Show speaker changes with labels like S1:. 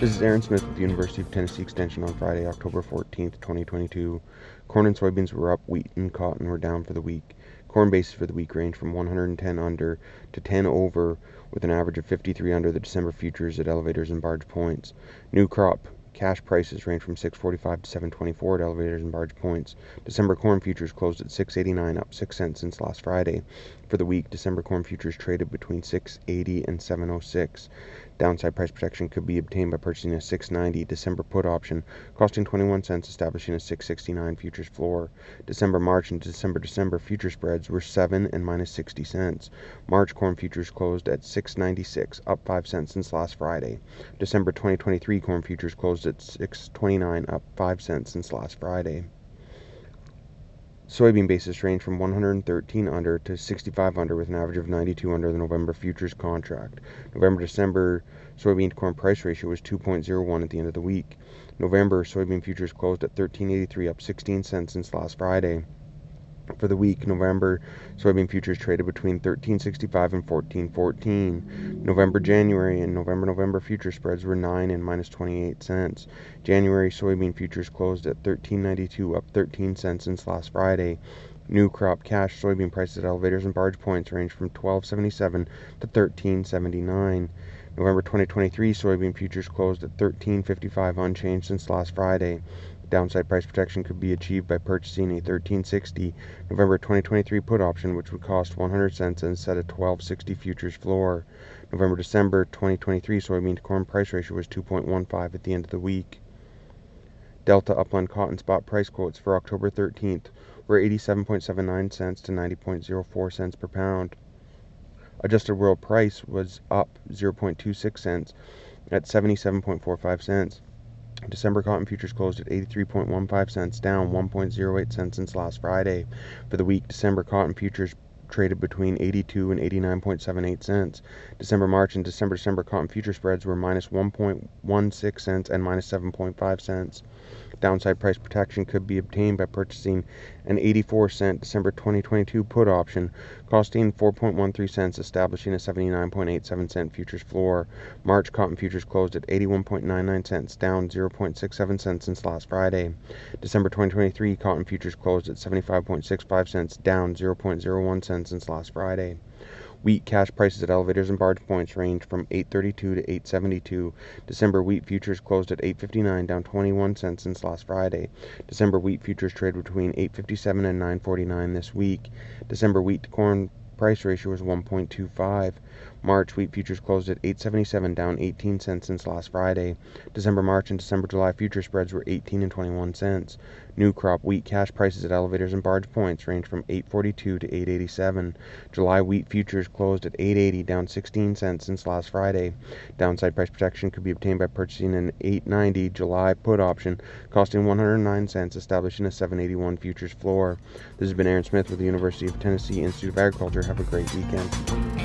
S1: This is Aaron Smith with the University of Tennessee Extension on Friday, October 14th, 2022. Corn and soybeans were up, wheat and cotton were down for the week. Corn basis for the week range from 110 under to 10 over, with an average of 53 under the December futures at elevators and barge points. New crop Cash prices range from 645 to 724 at elevators and barge points. December corn futures closed at 689, up 6 cents since last Friday. For the week, December corn futures traded between 680 and 706. Downside price protection could be obtained by purchasing a 690 December put option, costing 21 cents, establishing a 669 futures floor. December March and December December future spreads were 7 and minus 60 cents. March corn futures closed at 696, up 5 cents since last Friday. December 2023 corn futures closed at 629, up 5 cents since last Friday. Soybean basis range from 113 under to 65 under with an average of 92 under the November futures contract. November December soybean to corn price ratio was 2.01 at the end of the week. November soybean futures closed at 13.83 up 16 cents since last Friday for the week november. Soybean futures traded between 1365 and 1414 november january and november november future spreads were 9 and minus 28 cents. January soybean futures closed at 1392 up 13 cents since last friday. New crop cash soybean prices at elevators and barge points range from 1277 to 1379 november 2023 soybean futures closed at 1355 unchanged since last friday Downside price protection could be achieved by purchasing a 1360 November 2023 put option, which would cost 100 cents and set a 1260 futures floor. November December 2023 soybean to corn price ratio was 2.15 at the end of the week. Delta Upland Cotton spot price quotes for October 13th were 87.79 cents to 90.04 cents per pound. Adjusted world price was up 0.26 cents at 77.45 cents. December cotton futures closed at 83.15 cents, down 1.08 cents since last Friday. For the week, December cotton futures traded between 82 and 89.78 cents. December March and December December cotton future spreads were minus 1.16 cents and minus 7.5 cents. Downside price protection could be obtained by purchasing an 84 cent December 2022 put option costing 4.13 cents, establishing a 79.87 cent futures floor. March cotton futures closed at 81.99 cents, down 0.67 cents since last Friday. December 2023 cotton futures closed at 75.65 cents, down 0.01 cents since last Friday. Wheat cash prices at elevators and barge points range from 832 to 872. December wheat futures closed at 859, down 21 cents since last Friday. December wheat futures trade between 857 and 949 this week. December wheat to corn price ratio is 1.25. March wheat futures closed at 877 down 18 cents since last Friday. December March and December July future spreads were 18 and 21 cents. New crop wheat cash prices at elevators and barge points range from 842 to 887. July wheat futures closed at 880 down 16 cents since last Friday. Downside price protection could be obtained by purchasing an 890 July put option costing 109 cents establishing a 781 futures floor. This has been Aaron Smith with the University of Tennessee Institute of Agriculture. Have a great weekend.